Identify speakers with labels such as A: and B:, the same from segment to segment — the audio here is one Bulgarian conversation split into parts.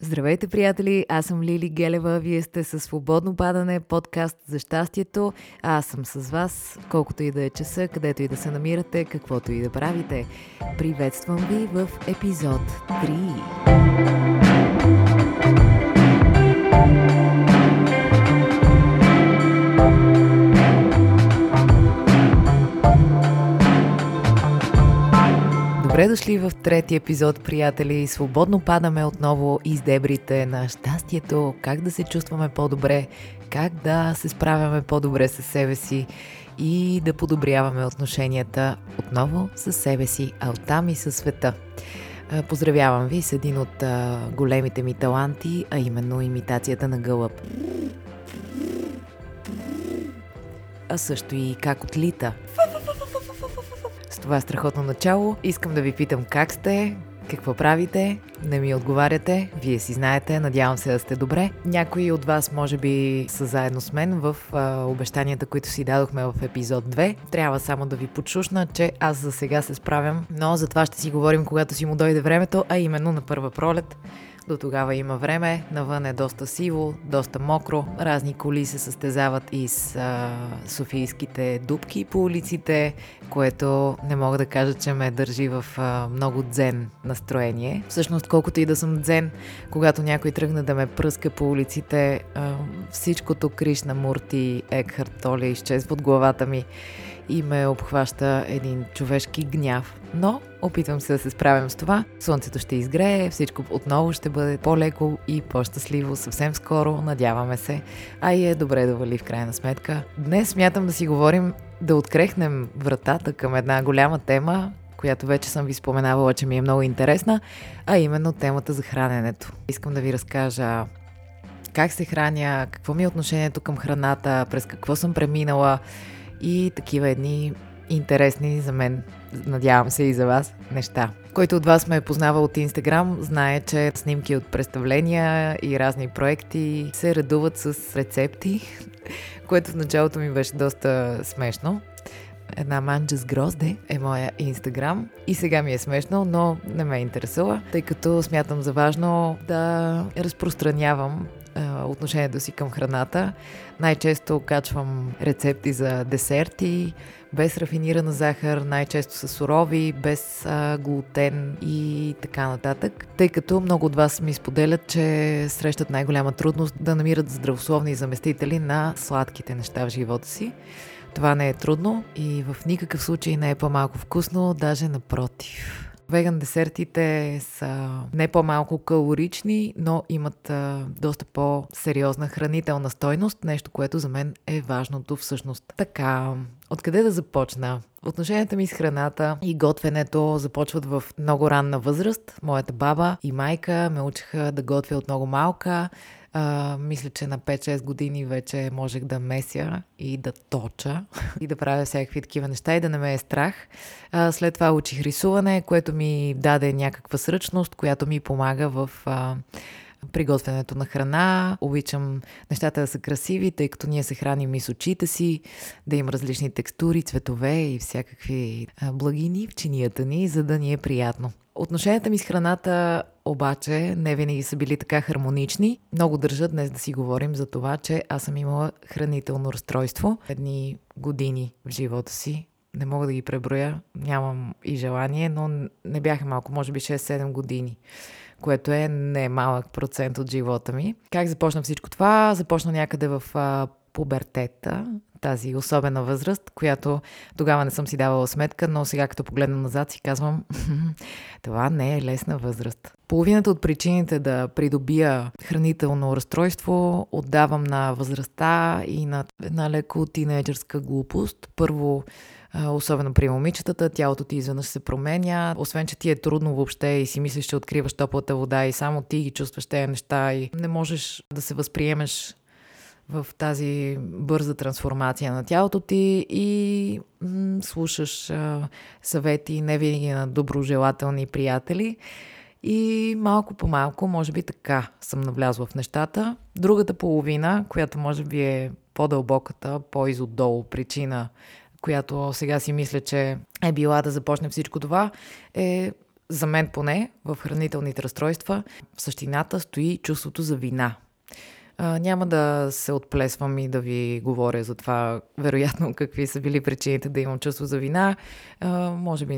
A: Здравейте, приятели! Аз съм Лили Гелева. Вие сте със Свободно падане, подкаст за щастието. А аз съм с вас, колкото и да е часа, където и да се намирате, каквото и да правите. Приветствам ви в епизод 3. Добре дошли в трети епизод, приятели. Свободно падаме отново из дебрите на щастието, как да се чувстваме по-добре, как да се справяме по-добре с себе си и да подобряваме отношенията отново с себе си, а оттам и със света. Поздравявам ви с един от големите ми таланти, а именно имитацията на гълъб. А също и как отлита това е страхотно начало. Искам да ви питам как сте, какво правите? Не ми отговаряте. Вие си знаете. Надявам се да сте добре. Някои от вас може би са заедно с мен в а, обещанията, които си дадохме в епизод 2. Трябва само да ви подшушна, че аз за сега се справям, но за това ще си говорим, когато си му дойде времето, а именно на първа пролет. До тогава има време, навън е доста сиво, доста мокро, разни коли се състезават и с а, софийските дубки по улиците, което не мога да кажа, че ме държи в а, много дзен настроение. Всъщност, колкото и да съм дзен, когато някой тръгне да ме пръска по улиците, а, всичкото Кришна Мурти, Екхарт Толе изчезва от главата ми и ме обхваща един човешки гняв. Но опитвам се да се справям с това. Слънцето ще изгрее, всичко отново ще бъде по-леко и по-щастливо съвсем скоро, надяваме се. А и е добре да вали в крайна сметка. Днес смятам да си говорим да открехнем вратата към една голяма тема, която вече съм ви споменавала, че ми е много интересна, а именно темата за храненето. Искам да ви разкажа как се храня, какво ми е отношението към храната, през какво съм преминала, и такива едни интересни за мен, надявам се и за вас, неща. Който от вас ме е познавал от Инстаграм, знае, че снимки от представления и разни проекти се редуват с рецепти, което в началото ми беше доста смешно. Една манджа с грозде е моя инстаграм и сега ми е смешно, но не ме интересува, тъй като смятам за важно да разпространявам отношението си към храната. Най-често качвам рецепти за десерти, без рафинирана захар, най-често са сурови, без а, глутен и така нататък. Тъй като много от вас ми споделят, че срещат най-голяма трудност да намират здравословни заместители на сладките неща в живота си. Това не е трудно и в никакъв случай не е по-малко вкусно, даже напротив. Веган десертите са не по-малко калорични, но имат а, доста по-сериозна хранителна стойност, нещо, което за мен е важното всъщност. Така, откъде да започна? Отношенията ми с храната и готвенето започват в много ранна възраст. Моята баба и майка ме учиха да готвя от много малка. А, мисля, че на 5-6 години вече можех да меся и да точа и да правя всякакви такива неща и да не ме е страх. А, след това учих рисуване, което ми даде някаква сръчност, която ми помага в а, приготвянето на храна. Обичам нещата да са красиви, тъй като ние се храним и с очите си, да им различни текстури, цветове и всякакви благини в чинията ни, за да ни е приятно. Отношенията ми с храната обаче не винаги са били така хармонични. Много държа днес да си говорим за това, че аз съм имала хранително разстройство. Едни години в живота си. Не мога да ги преброя, нямам и желание, но не бяха малко, може би 6-7 години което е не малък процент от живота ми. Как започна всичко това? Започна някъде в а, пубертета, тази особена възраст, която тогава не съм си давала сметка, но сега като погледна назад си казвам, това не е лесна възраст. Половината от причините да придобия хранително разстройство отдавам на възрастта и на една леко тинейджърска глупост. Първо, особено при момичетата, тялото ти изведнъж се променя. Освен, че ти е трудно въобще и си мислиш, че откриваш топлата вода и само ти ги чувстваш тези неща и не можеш да се възприемеш в тази бърза трансформация на тялото ти и м- слушаш а, съвети не винаги на доброжелателни приятели. И малко по малко, може би така съм навлязла в нещата. Другата половина, която може би е по-дълбоката, по-изотдолу причина, която сега си мисля, че е била да започне всичко това, е за мен поне в хранителните разстройства в същината стои чувството за вина. А, няма да се отплесвам и да ви говоря за това, вероятно, какви са били причините да имам чувство за вина. А, може би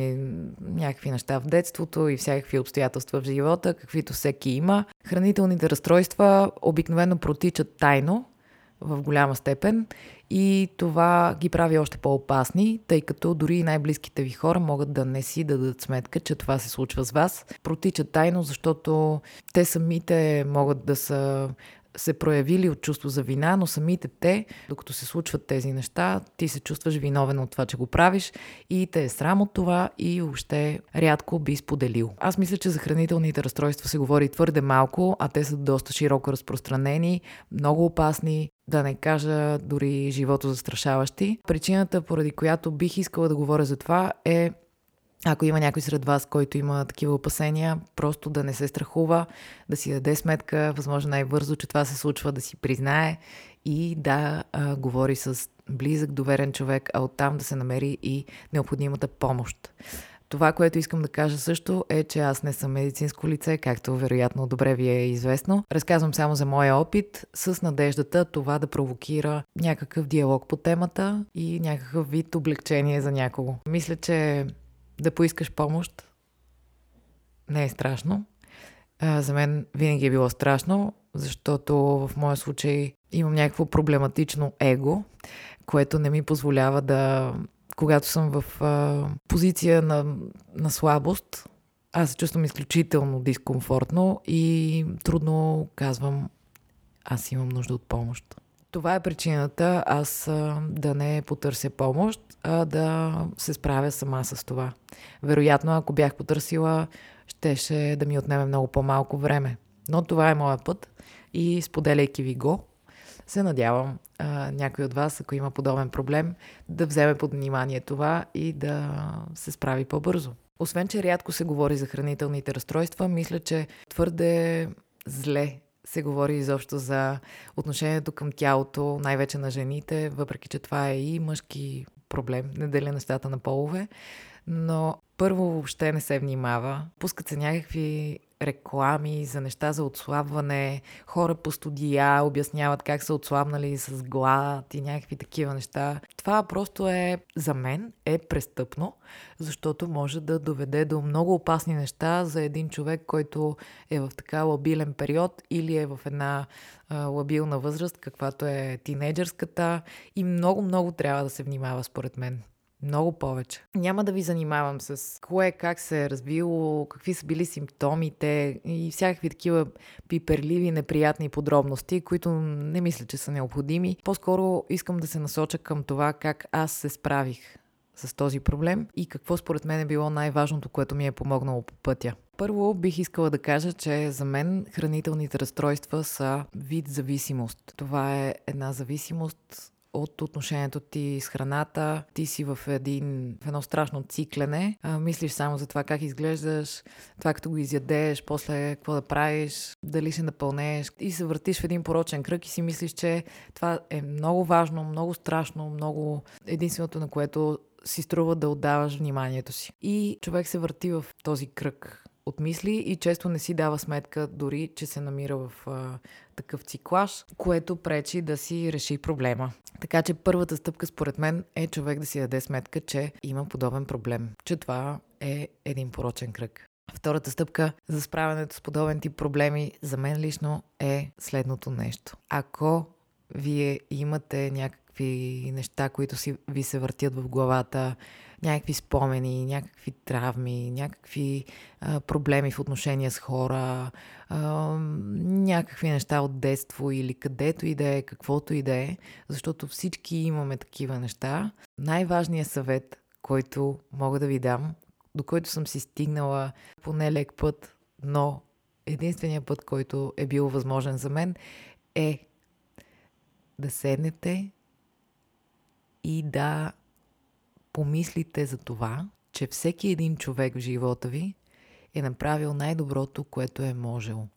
A: някакви неща в детството и всякакви обстоятелства в живота, каквито всеки има. Хранителните разстройства обикновено протичат тайно, в голяма степен и това ги прави още по-опасни, тъй като дори и най-близките ви хора могат да не си дадат сметка, че това се случва с вас. Протичат тайно, защото те самите могат да са се проявили от чувство за вина, но самите те, докато се случват тези неща, ти се чувстваш виновен от това, че го правиш и те е срам от това и въобще рядко би споделил. Аз мисля, че за хранителните разстройства се говори твърде малко, а те са доста широко разпространени, много опасни, да не кажа дори живото застрашаващи. Причината, поради която бих искала да говоря за това е ако има някой сред вас, който има такива опасения, просто да не се страхува, да си даде сметка, възможно най-бързо, че това се случва, да си признае и да а, говори с близък, доверен човек, а оттам да се намери и необходимата помощ. Това, което искам да кажа също е, че аз не съм медицинско лице, както вероятно добре ви е известно. Разказвам само за моя опит с надеждата това да провокира някакъв диалог по темата и някакъв вид облегчение за някого. Мисля, че да поискаш помощ не е страшно. А, за мен винаги е било страшно, защото в моя случай имам някакво проблематично его, което не ми позволява да, когато съм в а, позиция на, на слабост, аз се чувствам изключително дискомфортно и трудно казвам, аз имам нужда от помощ. Това е причината аз да не потърся помощ, а да се справя сама с това. Вероятно, ако бях потърсила, щеше да ми отнеме много по-малко време. Но това е моят път и споделяйки ви го, се надявам а, някой от вас, ако има подобен проблем, да вземе под внимание това и да се справи по-бързо. Освен, че рядко се говори за хранителните разстройства, мисля, че твърде зле се говори изобщо за отношението към тялото, най-вече на жените, въпреки че това е и мъжки проблем, не деля нещата на полове, но първо въобще не се внимава. Пускат се някакви реклами за неща за отслабване, хора по студия обясняват как са отслабнали с глад и някакви такива неща. Това просто е, за мен, е престъпно, защото може да доведе до много опасни неща за един човек, който е в така лабилен период или е в една а, лабилна възраст, каквато е тинейджърската и много-много трябва да се внимава според мен. Много повече. Няма да ви занимавам с кое, как се е развило, какви са били симптомите и всякакви такива пиперливи, неприятни подробности, които не мисля, че са необходими. По-скоро искам да се насоча към това как аз се справих с този проблем и какво според мен е било най-важното, което ми е помогнало по пътя. Първо бих искала да кажа, че за мен хранителните разстройства са вид зависимост. Това е една зависимост от отношението ти с храната. Ти си в, един, в едно страшно циклене. А, мислиш само за това как изглеждаш, това като го изядеш, после какво да правиш, дали се напълнеш и се въртиш в един порочен кръг и си мислиш, че това е много важно, много страшно, много единственото на което си струва да отдаваш вниманието си. И човек се върти в този кръг от мисли и често не си дава сметка дори, че се намира в а, такъв циклаж, което пречи да си реши проблема. Така че първата стъпка според мен е човек да си даде сметка, че има подобен проблем, че това е един порочен кръг. Втората стъпка за справянето с подобен тип проблеми за мен лично е следното нещо. Ако вие имате някакви неща, които си, ви се въртят в главата, някакви спомени, някакви травми, някакви а, проблеми в отношения с хора, а, някакви неща от детство или където и да е, каквото и да е, защото всички имаме такива неща. Най-важният съвет, който мога да ви дам, до който съм си стигнала по нелек път, но единственият път, който е бил възможен за мен, е да седнете и да помислите за това, че всеки един човек в живота ви е направил най-доброто, което е можел.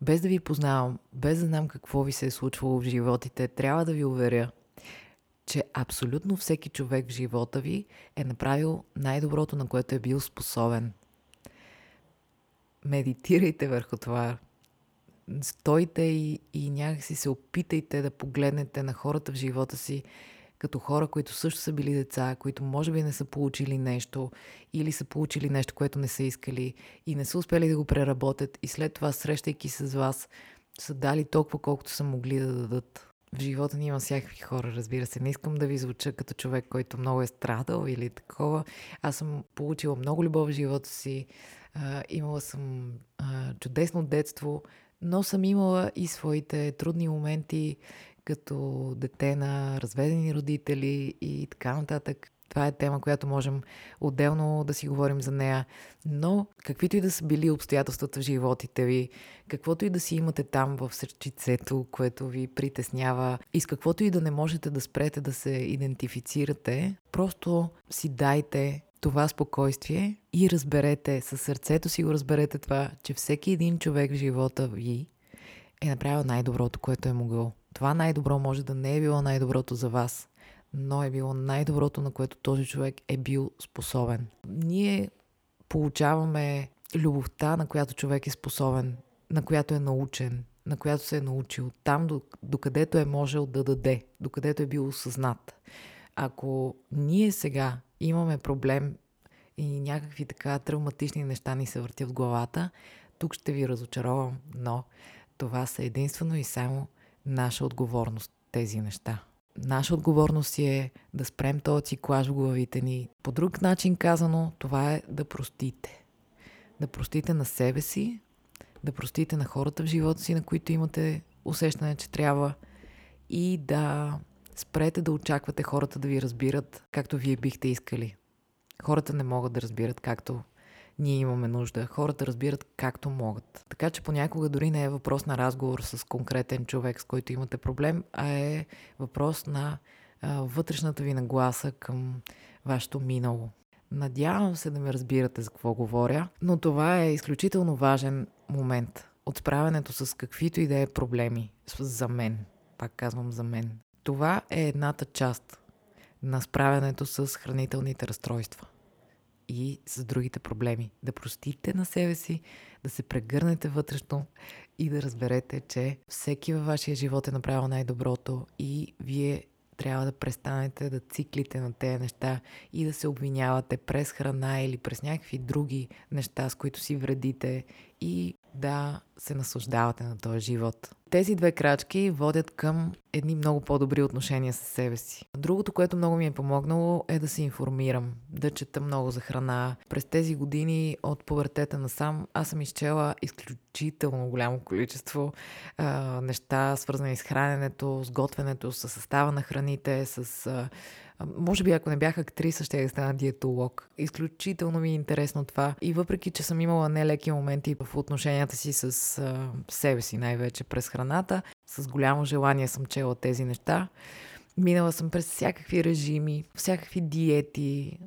A: Без да ви познавам, без да знам какво ви се е случвало в животите, трябва да ви уверя, че абсолютно всеки човек в живота ви е направил най-доброто, на което е бил способен. медитирайте върху това. Стойте и, и някакси се опитайте да погледнете на хората в живота си като хора, които също са били деца, които може би не са получили нещо или са получили нещо, което не са искали и не са успели да го преработят и след това, срещайки се с вас, са дали толкова, колкото са могли да дадат. В живота ни има всякакви хора, разбира се. Не искам да ви звуча като човек, който много е страдал или такова. Аз съм получила много любов в живота си. А, имала съм а, чудесно детство, но съм имала и своите трудни моменти, като дете на разведени родители и така нататък. Това е тема, която можем отделно да си говорим за нея. Но каквито и да са били обстоятелствата в животите ви, каквото и да си имате там в сърчицето, което ви притеснява и с каквото и да не можете да спрете да се идентифицирате, просто си дайте това спокойствие и разберете, със сърцето си го разберете това, че всеки един човек в живота ви е направил най-доброто, което е могъл. Това най-добро може да не е било най-доброто за вас, но е било най-доброто, на което този човек е бил способен. Ние получаваме любовта, на която човек е способен, на която е научен, на която се е научил, там докъдето е можел да даде, докъдето е бил осъзнат. Ако ние сега имаме проблем и някакви така травматични неща ни се въртят в главата, тук ще ви разочаровам, но това са единствено и само наша отговорност тези неща. Наша отговорност е да спрем този циклаж в главите ни. По друг начин казано, това е да простите. Да простите на себе си, да простите на хората в живота си, на които имате усещане, че трябва и да спрете да очаквате хората да ви разбират както вие бихте искали. Хората не могат да разбират както ние имаме нужда. Хората разбират както могат. Така че понякога дори не е въпрос на разговор с конкретен човек, с който имате проблем, а е въпрос на а, вътрешната ви нагласа към вашето минало. Надявам се да ме разбирате за какво говоря, но това е изключително важен момент от справянето с каквито и да е проблеми за мен. Пак казвам за мен. Това е едната част на справянето с хранителните разстройства и с другите проблеми. Да простите на себе си, да се прегърнете вътрешно и да разберете, че всеки във вашия живот е направил най-доброто и вие трябва да престанете да циклите на тези неща и да се обвинявате през храна или през някакви други неща, с които си вредите и да се наслаждавате на този живот. Тези две крачки водят към едни много по-добри отношения с себе си. Другото, което много ми е помогнало е да се информирам, да чета много за храна. През тези години от повъртета насам аз съм изчела изключително голямо количество а, неща, свързани с храненето, с готвенето, с състава на храните, с а, може би ако не бях актриса, ще да стана диетолог. Изключително ми е интересно това. И въпреки, че съм имала нелеки моменти в отношенията си с а, себе си, най-вече през храната, с голямо желание съм чела тези неща. Минала съм през всякакви режими, всякакви диети,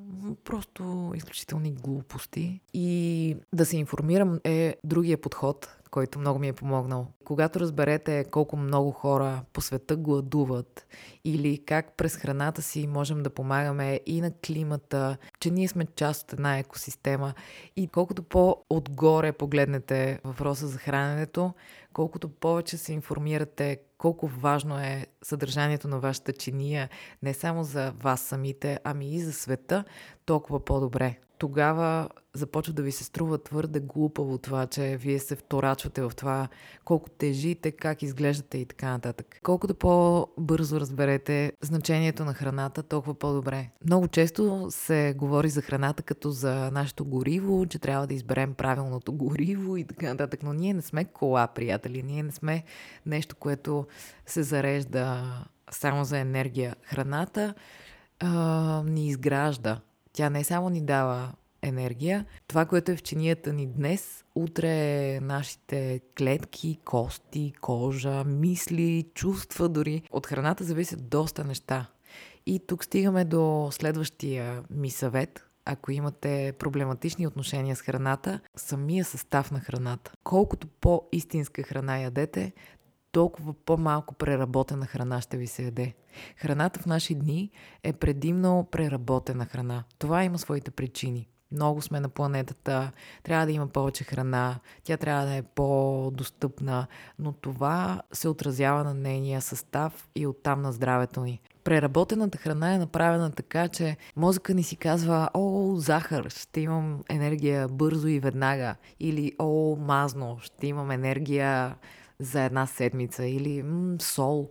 A: просто изключителни глупости. И да се информирам е другия подход, който много ми е помогнал. Когато разберете колко много хора по света гладуват или как през храната си можем да помагаме и на климата, че ние сме част от една екосистема и колкото по-отгоре погледнете въпроса за храненето, колкото повече се информирате колко важно е съдържанието на вашата чиния, не само за вас самите, ами и за света, толкова по-добре тогава започва да ви се струва твърде глупаво това, че вие се вторачвате в това колко тежите, как изглеждате и така нататък. Колкото по-бързо разберете значението на храната, толкова по-добре. Много често се говори за храната като за нашето гориво, че трябва да изберем правилното гориво и така нататък, но ние не сме кола, приятели. Ние не сме нещо, което се зарежда само за енергия. Храната а, ни изгражда тя не само ни дава енергия, това, което е в чинията ни днес, утре нашите клетки, кости, кожа, мисли, чувства дори. От храната зависят доста неща. И тук стигаме до следващия ми съвет. Ако имате проблематични отношения с храната, самия състав на храната. Колкото по-истинска храна ядете, толкова по-малко преработена храна ще ви се яде. Храната в наши дни е предимно преработена храна. Това има своите причини. много сме на планетата, трябва да има повече храна, тя трябва да е по-достъпна, но това се отразява на нейния състав и оттам на здравето ни. Преработената храна е направена така, че мозъка ни си казва, о, захар, ще имам енергия бързо и веднага. Или, о, мазно, ще имам енергия за една седмица. Или, м, сол,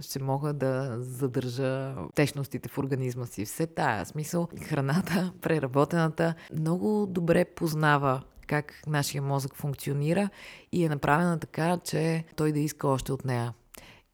A: ще мога да задържа течностите в организма си. Все тая смисъл, храната, преработената, много добре познава как нашия мозък функционира и е направена така, че той да иска още от нея.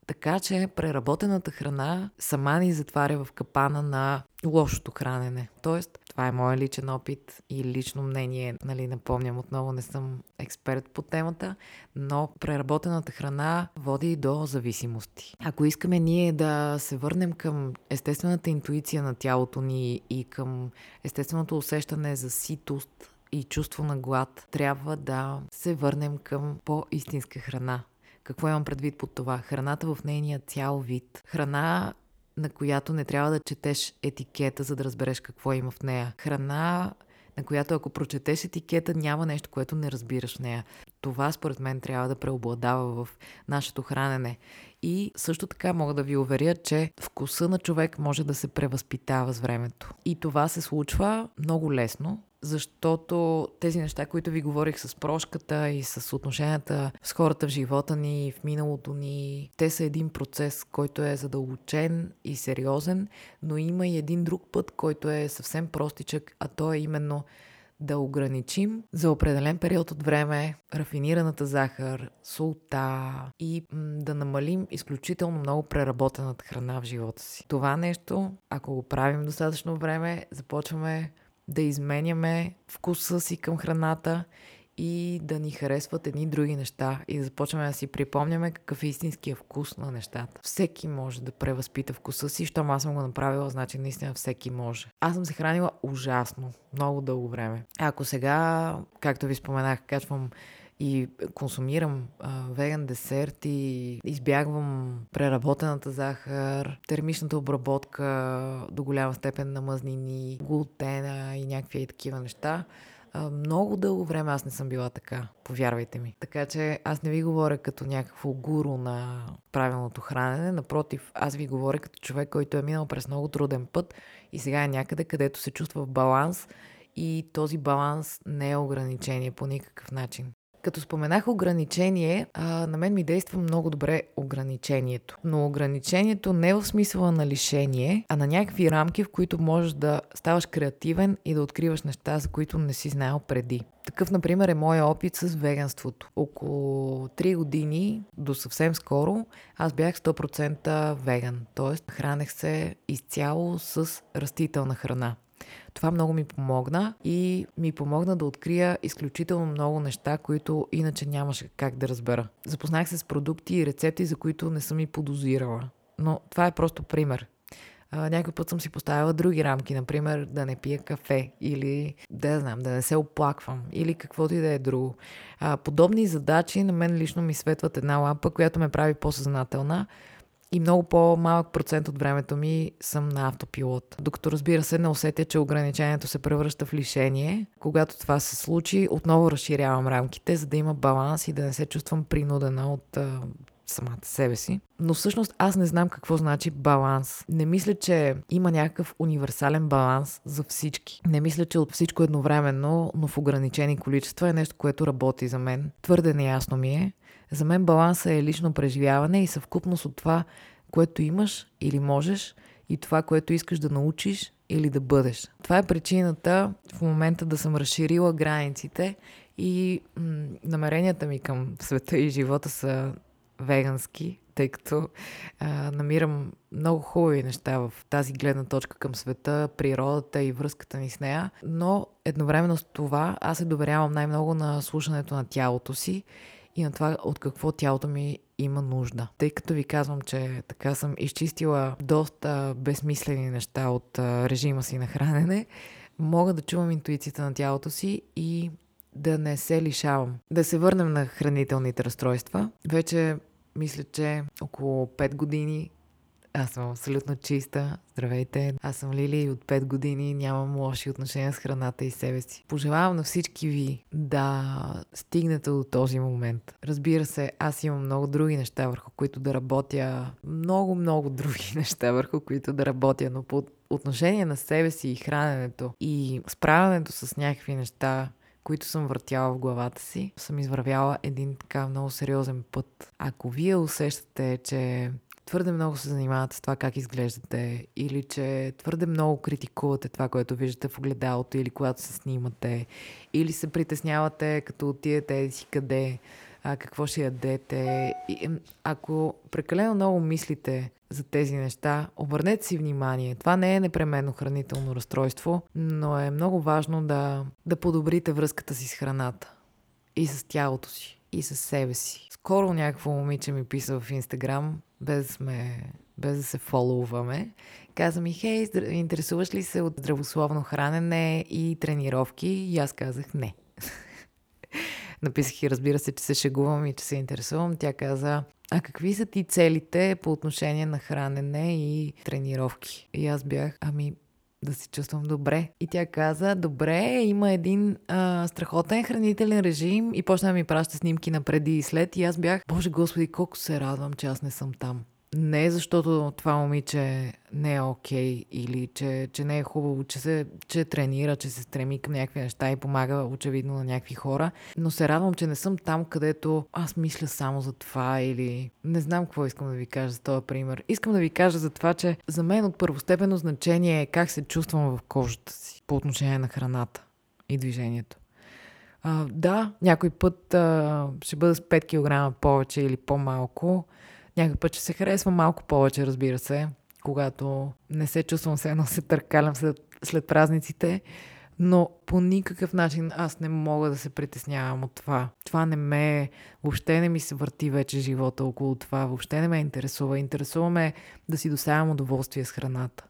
A: Така че преработената храна сама ни затваря в капана на лошото хранене. Тоест, това е моят личен опит и лично мнение. Нали, напомням, отново не съм експерт по темата, но преработената храна води до зависимости. Ако искаме ние да се върнем към естествената интуиция на тялото ни и към естественото усещане за ситост и чувство на глад, трябва да се върнем към по-истинска храна. Какво имам предвид под това? Храната в нейния цял вид. Храна, на която не трябва да четеш етикета, за да разбереш какво има в нея. Храна, на която ако прочетеш етикета, няма нещо, което не разбираш в нея. Това според мен трябва да преобладава в нашето хранене. И също така мога да ви уверя, че вкуса на човек може да се превъзпитава с времето. И това се случва много лесно, защото тези неща, които ви говорих с прошката и с отношенията с хората в живота ни, в миналото ни, те са един процес, който е задълбочен и сериозен, но има и един друг път, който е съвсем простичък, а то е именно да ограничим за определен период от време рафинираната захар, солта и м- да намалим изключително много преработената храна в живота си. Това нещо, ако го правим достатъчно време, започваме да изменяме вкуса си към храната и да ни харесват едни други неща и да започваме да си припомняме какъв е истинския вкус на нещата. Всеки може да превъзпита вкуса си, щом аз съм го направила, значи наистина всеки може. Аз съм се хранила ужасно, много дълго време. Ако сега, както ви споменах, качвам и консумирам а, веган десерт и избягвам преработената захар, термичната обработка до голяма степен на мъзнини, глутена и някакви и такива неща. А, много дълго време аз не съм била така, повярвайте ми. Така че аз не ви говоря като някакво гуру на правилното хранене, напротив, аз ви говоря като човек, който е минал през много труден път и сега е някъде, където се чувства в баланс и този баланс не е ограничение по никакъв начин. Като споменах ограничение, а, на мен ми действа много добре ограничението. Но ограничението не е в смисъла на лишение, а на някакви рамки, в които можеш да ставаш креативен и да откриваш неща, за които не си знаел преди. Такъв, например, е моя опит с веганството. Около 3 години до съвсем скоро аз бях 100% веган, т.е. хранех се изцяло с растителна храна. Това много ми помогна и ми помогна да открия изключително много неща, които иначе нямаше как да разбера. Запознах се с продукти и рецепти, за които не съм и подозирала. Но това е просто пример. Някой път съм си поставила други рамки, например да не пия кафе или да знам, да не се оплаквам или каквото и да е друго. Подобни задачи на мен лично ми светват една лампа, която ме прави по-съзнателна, и много по-малък процент от времето ми съм на автопилот. Докато разбира се не усетя, че ограничението се превръща в лишение. Когато това се случи, отново разширявам рамките, за да има баланс и да не се чувствам принудена от а, самата себе си. Но всъщност аз не знам какво значи баланс. Не мисля, че има някакъв универсален баланс за всички. Не мисля, че от всичко едновременно, но в ограничени количества е нещо, което работи за мен. Твърде неясно ми е. За мен баланса е лично преживяване и съвкупност от това, което имаш или можеш и това, което искаш да научиш или да бъдеш. Това е причината в момента да съм разширила границите и м- намеренията ми към света и живота са вегански, тъй като а, намирам много хубави неща в тази гледна точка към света, природата и връзката ни с нея, но едновременно с това аз се доверявам най-много на слушането на тялото си и на това от какво тялото ми има нужда. Тъй като ви казвам, че така съм изчистила доста безсмислени неща от режима си на хранене, мога да чувам интуицията на тялото си и да не се лишавам. Да се върнем на хранителните разстройства. Вече мисля, че около 5 години Аз съм абсолютно чиста. Здравейте. Аз съм Лили и от 5 години нямам лоши отношения с храната и себе си. Пожелавам на всички ви да стигнете до този момент. Разбира се, аз имам много други неща, върху които да работя. Много, много други неща, върху които да работя, но по отношение на себе си и храненето и справянето с някакви неща, които съм въртяла в главата си, съм извървяла един така много сериозен път. Ако вие усещате, че твърде много се занимавате с това как изглеждате или че твърде много критикувате това, което виждате в огледалото или когато се снимате или се притеснявате като отидете еди си къде, а, какво ще ядете. И, ако прекалено много мислите за тези неща, обърнете си внимание. Това не е непременно хранително разстройство, но е много важно да, да подобрите връзката си с храната и с тялото си и с себе си. Скоро някакво момиче ми писа в Инстаграм, без да сме без да се фоловаме. Каза ми, хей, интересуваш ли се от здравословно хранене и тренировки? И аз казах не. Написах и разбира се, че се шегувам и че се интересувам. Тя каза, а какви са ти целите по отношение на хранене и тренировки? И аз бях, ами да се чувствам добре. И тя каза, добре, има един а, страхотен хранителен режим и почна да ми праща снимки на преди и след и аз бях, боже господи, колко се радвам, че аз не съм там. Не защото това момиче не е окей okay, или че, че не е хубаво, че, се, че тренира, че се стреми към някакви неща и помага очевидно на някакви хора, но се радвам, че не съм там, където аз мисля само за това или не знам какво искам да ви кажа за този пример. Искам да ви кажа за това, че за мен от първостепенно значение е как се чувствам в кожата си по отношение на храната и движението. А, да, някой път а, ще бъда с 5 кг повече или по-малко, някой път ще се харесва малко повече, разбира се, когато не се чувствам все едно се търкалям след, след празниците, но по никакъв начин аз не мога да се притеснявам от това. Това не ме, въобще не ми се върти вече живота около това, въобще не ме интересува. Интересува ме да си доставям удоволствие с храната.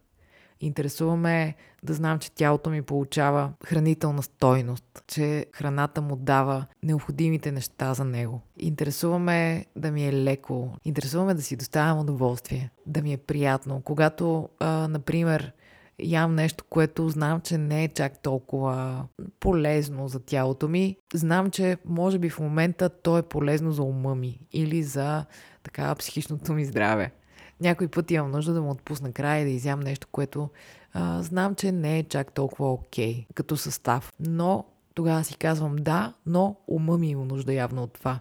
A: Интересуваме да знам, че тялото ми получава хранителна стойност, че храната му дава необходимите неща за него. Интересуваме да ми е леко, интересуваме да си доставям удоволствие, да ми е приятно. Когато, а, например, ям нещо, което знам, че не е чак толкова полезно за тялото ми, знам, че може би в момента то е полезно за ума ми или за така психичното ми здраве някой път имам нужда да му отпусна край и да изям нещо, което а, знам, че не е чак толкова окей okay, като състав. Но тогава си казвам да, но ума ми има нужда явно от това.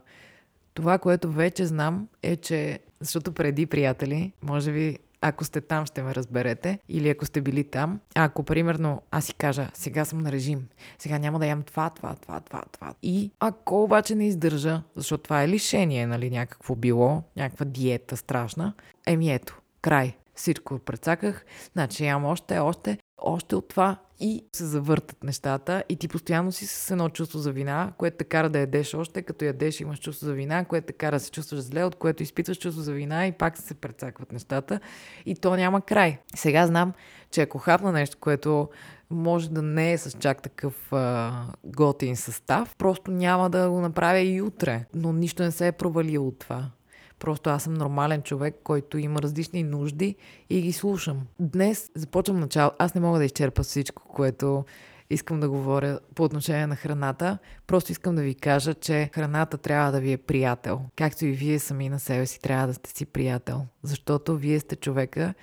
A: Това, което вече знам е, че, защото преди приятели, може би ако сте там, ще ме разберете. Или ако сте били там. Ако, примерно, аз си кажа, сега съм на режим, сега няма да ям това, това, това, това, това. И ако обаче не издържа, защото това е лишение, нали, някакво било, някаква диета страшна, еми ето, край. Всичко прецаках, значи ям още, още, още от това и се завъртат нещата и ти постоянно си с едно чувство за вина, което те кара да ядеш още, като ядеш имаш чувство за вина, което те кара да се чувстваш зле, от което изпитваш чувство за вина и пак се прецакват нещата и то няма край. Сега знам, че ако хапна нещо, което може да не е с чак такъв а, готин състав, просто няма да го направя и утре, но нищо не се е провалило от това. Просто аз съм нормален човек, който има различни нужди и ги слушам. Днес започвам начало. Аз не мога да изчерпа всичко, което искам да говоря по отношение на храната. Просто искам да ви кажа, че храната трябва да ви е приятел. Както и вие сами на себе си трябва да сте си приятел. Защото вие сте човека,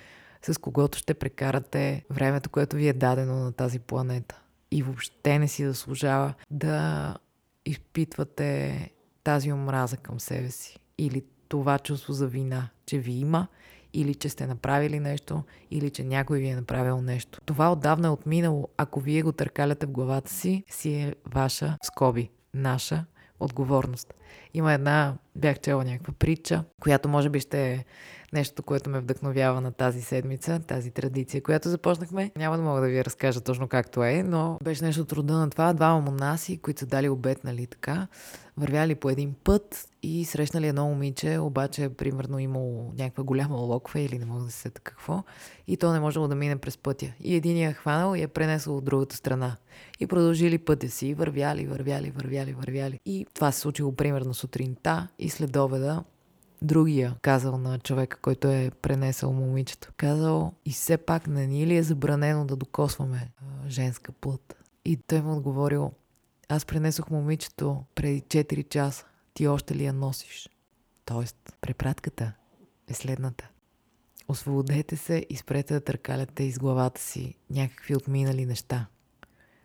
A: с когото ще прекарате времето, което ви е дадено на тази планета. И въобще не си заслужава да изпитвате тази омраза към себе си или това чувство за вина, че ви има или че сте направили нещо, или че някой ви е направил нещо. Това отдавна е отминало. Ако вие го търкаляте в главата си, си е ваша скоби, наша отговорност. Има една, бях чела някаква притча, която може би ще е нещо, което ме вдъхновява на тази седмица, тази традиция, която започнахме. Няма да мога да ви разкажа точно както е, но беше нещо труда на това. Двама монаси, които са дали обед, нали така, вървяли по един път и срещнали едно момиче, обаче примерно имало някаква голяма локва или не мога да се какво и то не можело да мине през пътя. И един я хванал и я пренесъл от другата страна. И продължили пътя си, вървяли, вървяли, вървяли, вървяли. И това се случило примерно сутринта и след обеда другия казал на човека, който е пренесъл момичето. Казал, и все пак не ни ли е забранено да докосваме женска плът? И той му отговорил, аз пренесох момичето преди 4 часа. Ти още ли я носиш? Тоест, препратката е следната. Освободете се и спрете да търкаляте из главата си някакви отминали неща.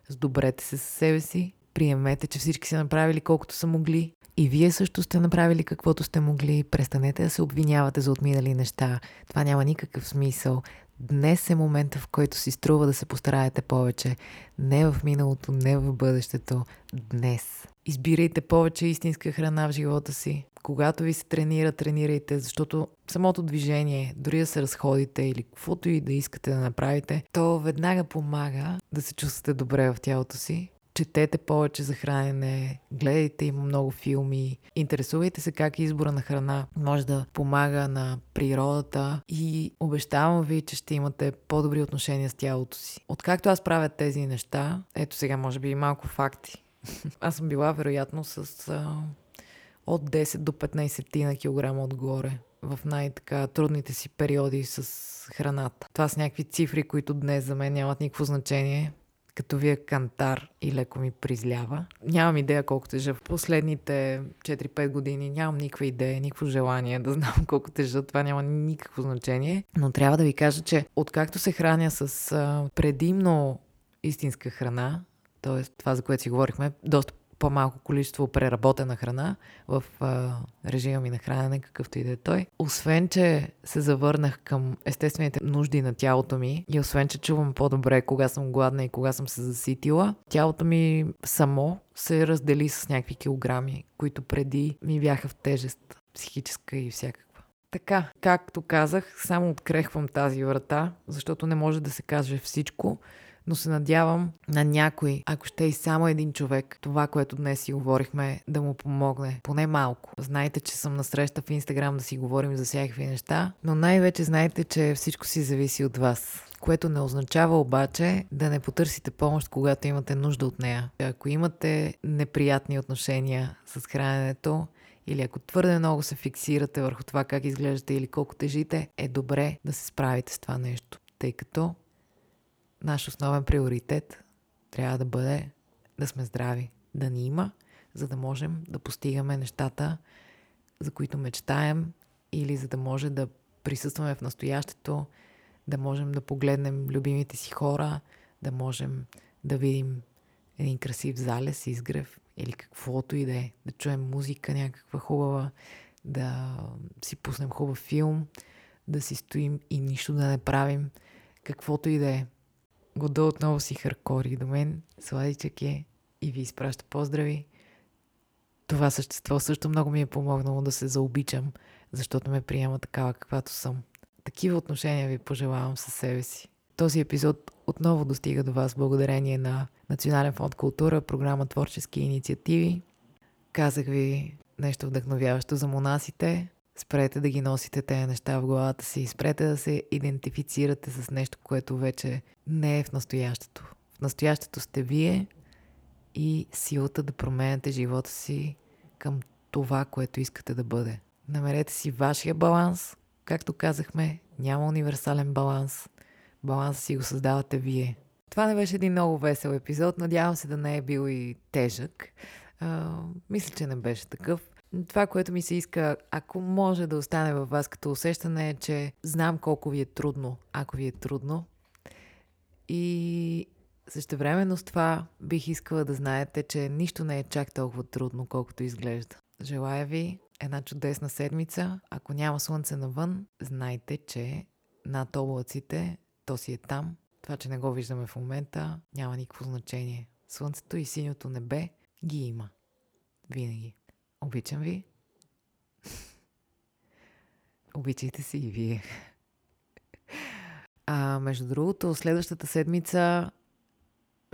A: Сдобрете се със себе си, приемете, че всички са направили колкото са могли и вие също сте направили каквото сте могли. Престанете да се обвинявате за отминали неща. Това няма никакъв смисъл. Днес е момента, в който си струва да се постараете повече. Не в миналото, не в бъдещето. Днес. Избирайте повече истинска храна в живота си. Когато ви се тренира, тренирайте, защото самото движение, дори да се разходите или каквото и да искате да направите, то веднага помага да се чувствате добре в тялото си четете повече за хранене, гледайте има много филми, интересувайте се как избора на храна може да помага на природата и обещавам ви, че ще имате по-добри отношения с тялото си. Откакто аз правя тези неща, ето сега може би и малко факти. аз съм била вероятно с а, от 10 до 15 на килограма отгоре в най-така трудните си периоди с храната. Това са някакви цифри, които днес за мен нямат никакво значение като вие кантар и леко ми призлява. Нямам идея колко тежа. В последните 4-5 години нямам никаква идея, никакво желание да знам колко тежа. Това няма никакво значение. Но трябва да ви кажа, че откакто се храня с предимно истинска храна, т.е. това, за което си говорихме, доста по-малко количество преработена храна в а, режима ми на хранене, какъвто и да е той. Освен, че се завърнах към естествените нужди на тялото ми и освен, че чувам по-добре кога съм гладна и кога съм се заситила, тялото ми само се раздели с някакви килограми, които преди ми бяха в тежест, психическа и всякаква. Така, както казах, само открехвам тази врата, защото не може да се каже всичко, но се надявам на някой, ако ще и само един човек, това, което днес си говорихме, да му помогне поне малко. Знаете, че съм на среща в Инстаграм да си говорим за всякакви неща, но най-вече знаете, че всичко си зависи от вас което не означава обаче да не потърсите помощ, когато имате нужда от нея. Ако имате неприятни отношения с храненето, или ако твърде много се фиксирате върху това как изглеждате или колко тежите, е добре да се справите с това нещо, тъй като наш основен приоритет трябва да бъде да сме здрави, да ни има, за да можем да постигаме нещата, за които мечтаем или за да може да присъстваме в настоящето, да можем да погледнем любимите си хора, да можем да видим един красив залез, изгрев или каквото и да е, да чуем музика някаква хубава, да си пуснем хубав филм, да си стоим и нищо да не правим, каквото и да е. Года отново си харкори до мен, сладичък е и ви изпраща поздрави. Това същество също много ми е помогнало да се заобичам, защото ме приема такава каквато съм. Такива отношения ви пожелавам със себе си. Този епизод отново достига до вас благодарение на Национален фонд култура, програма Творчески инициативи. Казах ви нещо вдъхновяващо за монасите. Спрете да ги носите тези неща в главата си. Спрете да се идентифицирате с нещо, което вече не е в настоящето. В настоящето сте вие и силата да променяте живота си към това, което искате да бъде. Намерете си вашия баланс. Както казахме, няма универсален баланс. Баланс си го създавате вие. Това не беше един много весел епизод. Надявам се да не е бил и тежък. А, мисля, че не беше такъв. Това, което ми се иска, ако може да остане във вас като усещане е, че знам колко ви е трудно, ако ви е трудно. И същевременно с това бих искала да знаете, че нищо не е чак толкова трудно, колкото изглежда. Желая ви една чудесна седмица. Ако няма слънце навън, знайте, че над облаците то си е там. Това, че не го виждаме в момента, няма никакво значение. Слънцето и синьото небе ги има. Винаги. Обичам ви. Обичайте си и вие. А между другото, следващата седмица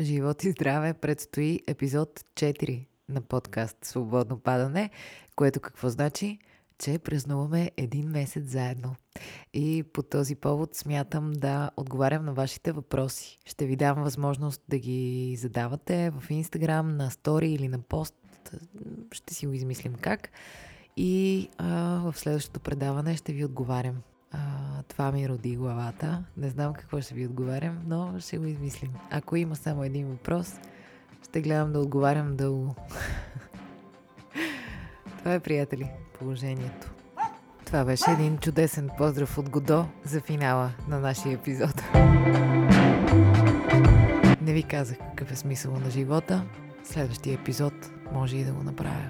A: Живот и здраве предстои епизод 4 на подкаст Свободно падане, което какво значи? Че празнуваме един месец заедно. И по този повод смятам да отговарям на вашите въпроси. Ще ви дам възможност да ги задавате в Инстаграм, на стори или на пост ще си го измислим как. И а, в следващото предаване ще ви отговарям. А, това ми роди главата. Не знам какво ще ви отговарям, но ще го измислим. Ако има само един въпрос, ще гледам да отговарям дълго. това е, приятели, положението. Това беше един чудесен поздрав от Годо за финала на нашия епизод. Не ви казах какъв е смисъл на живота. Следващия епизод може и да го направя.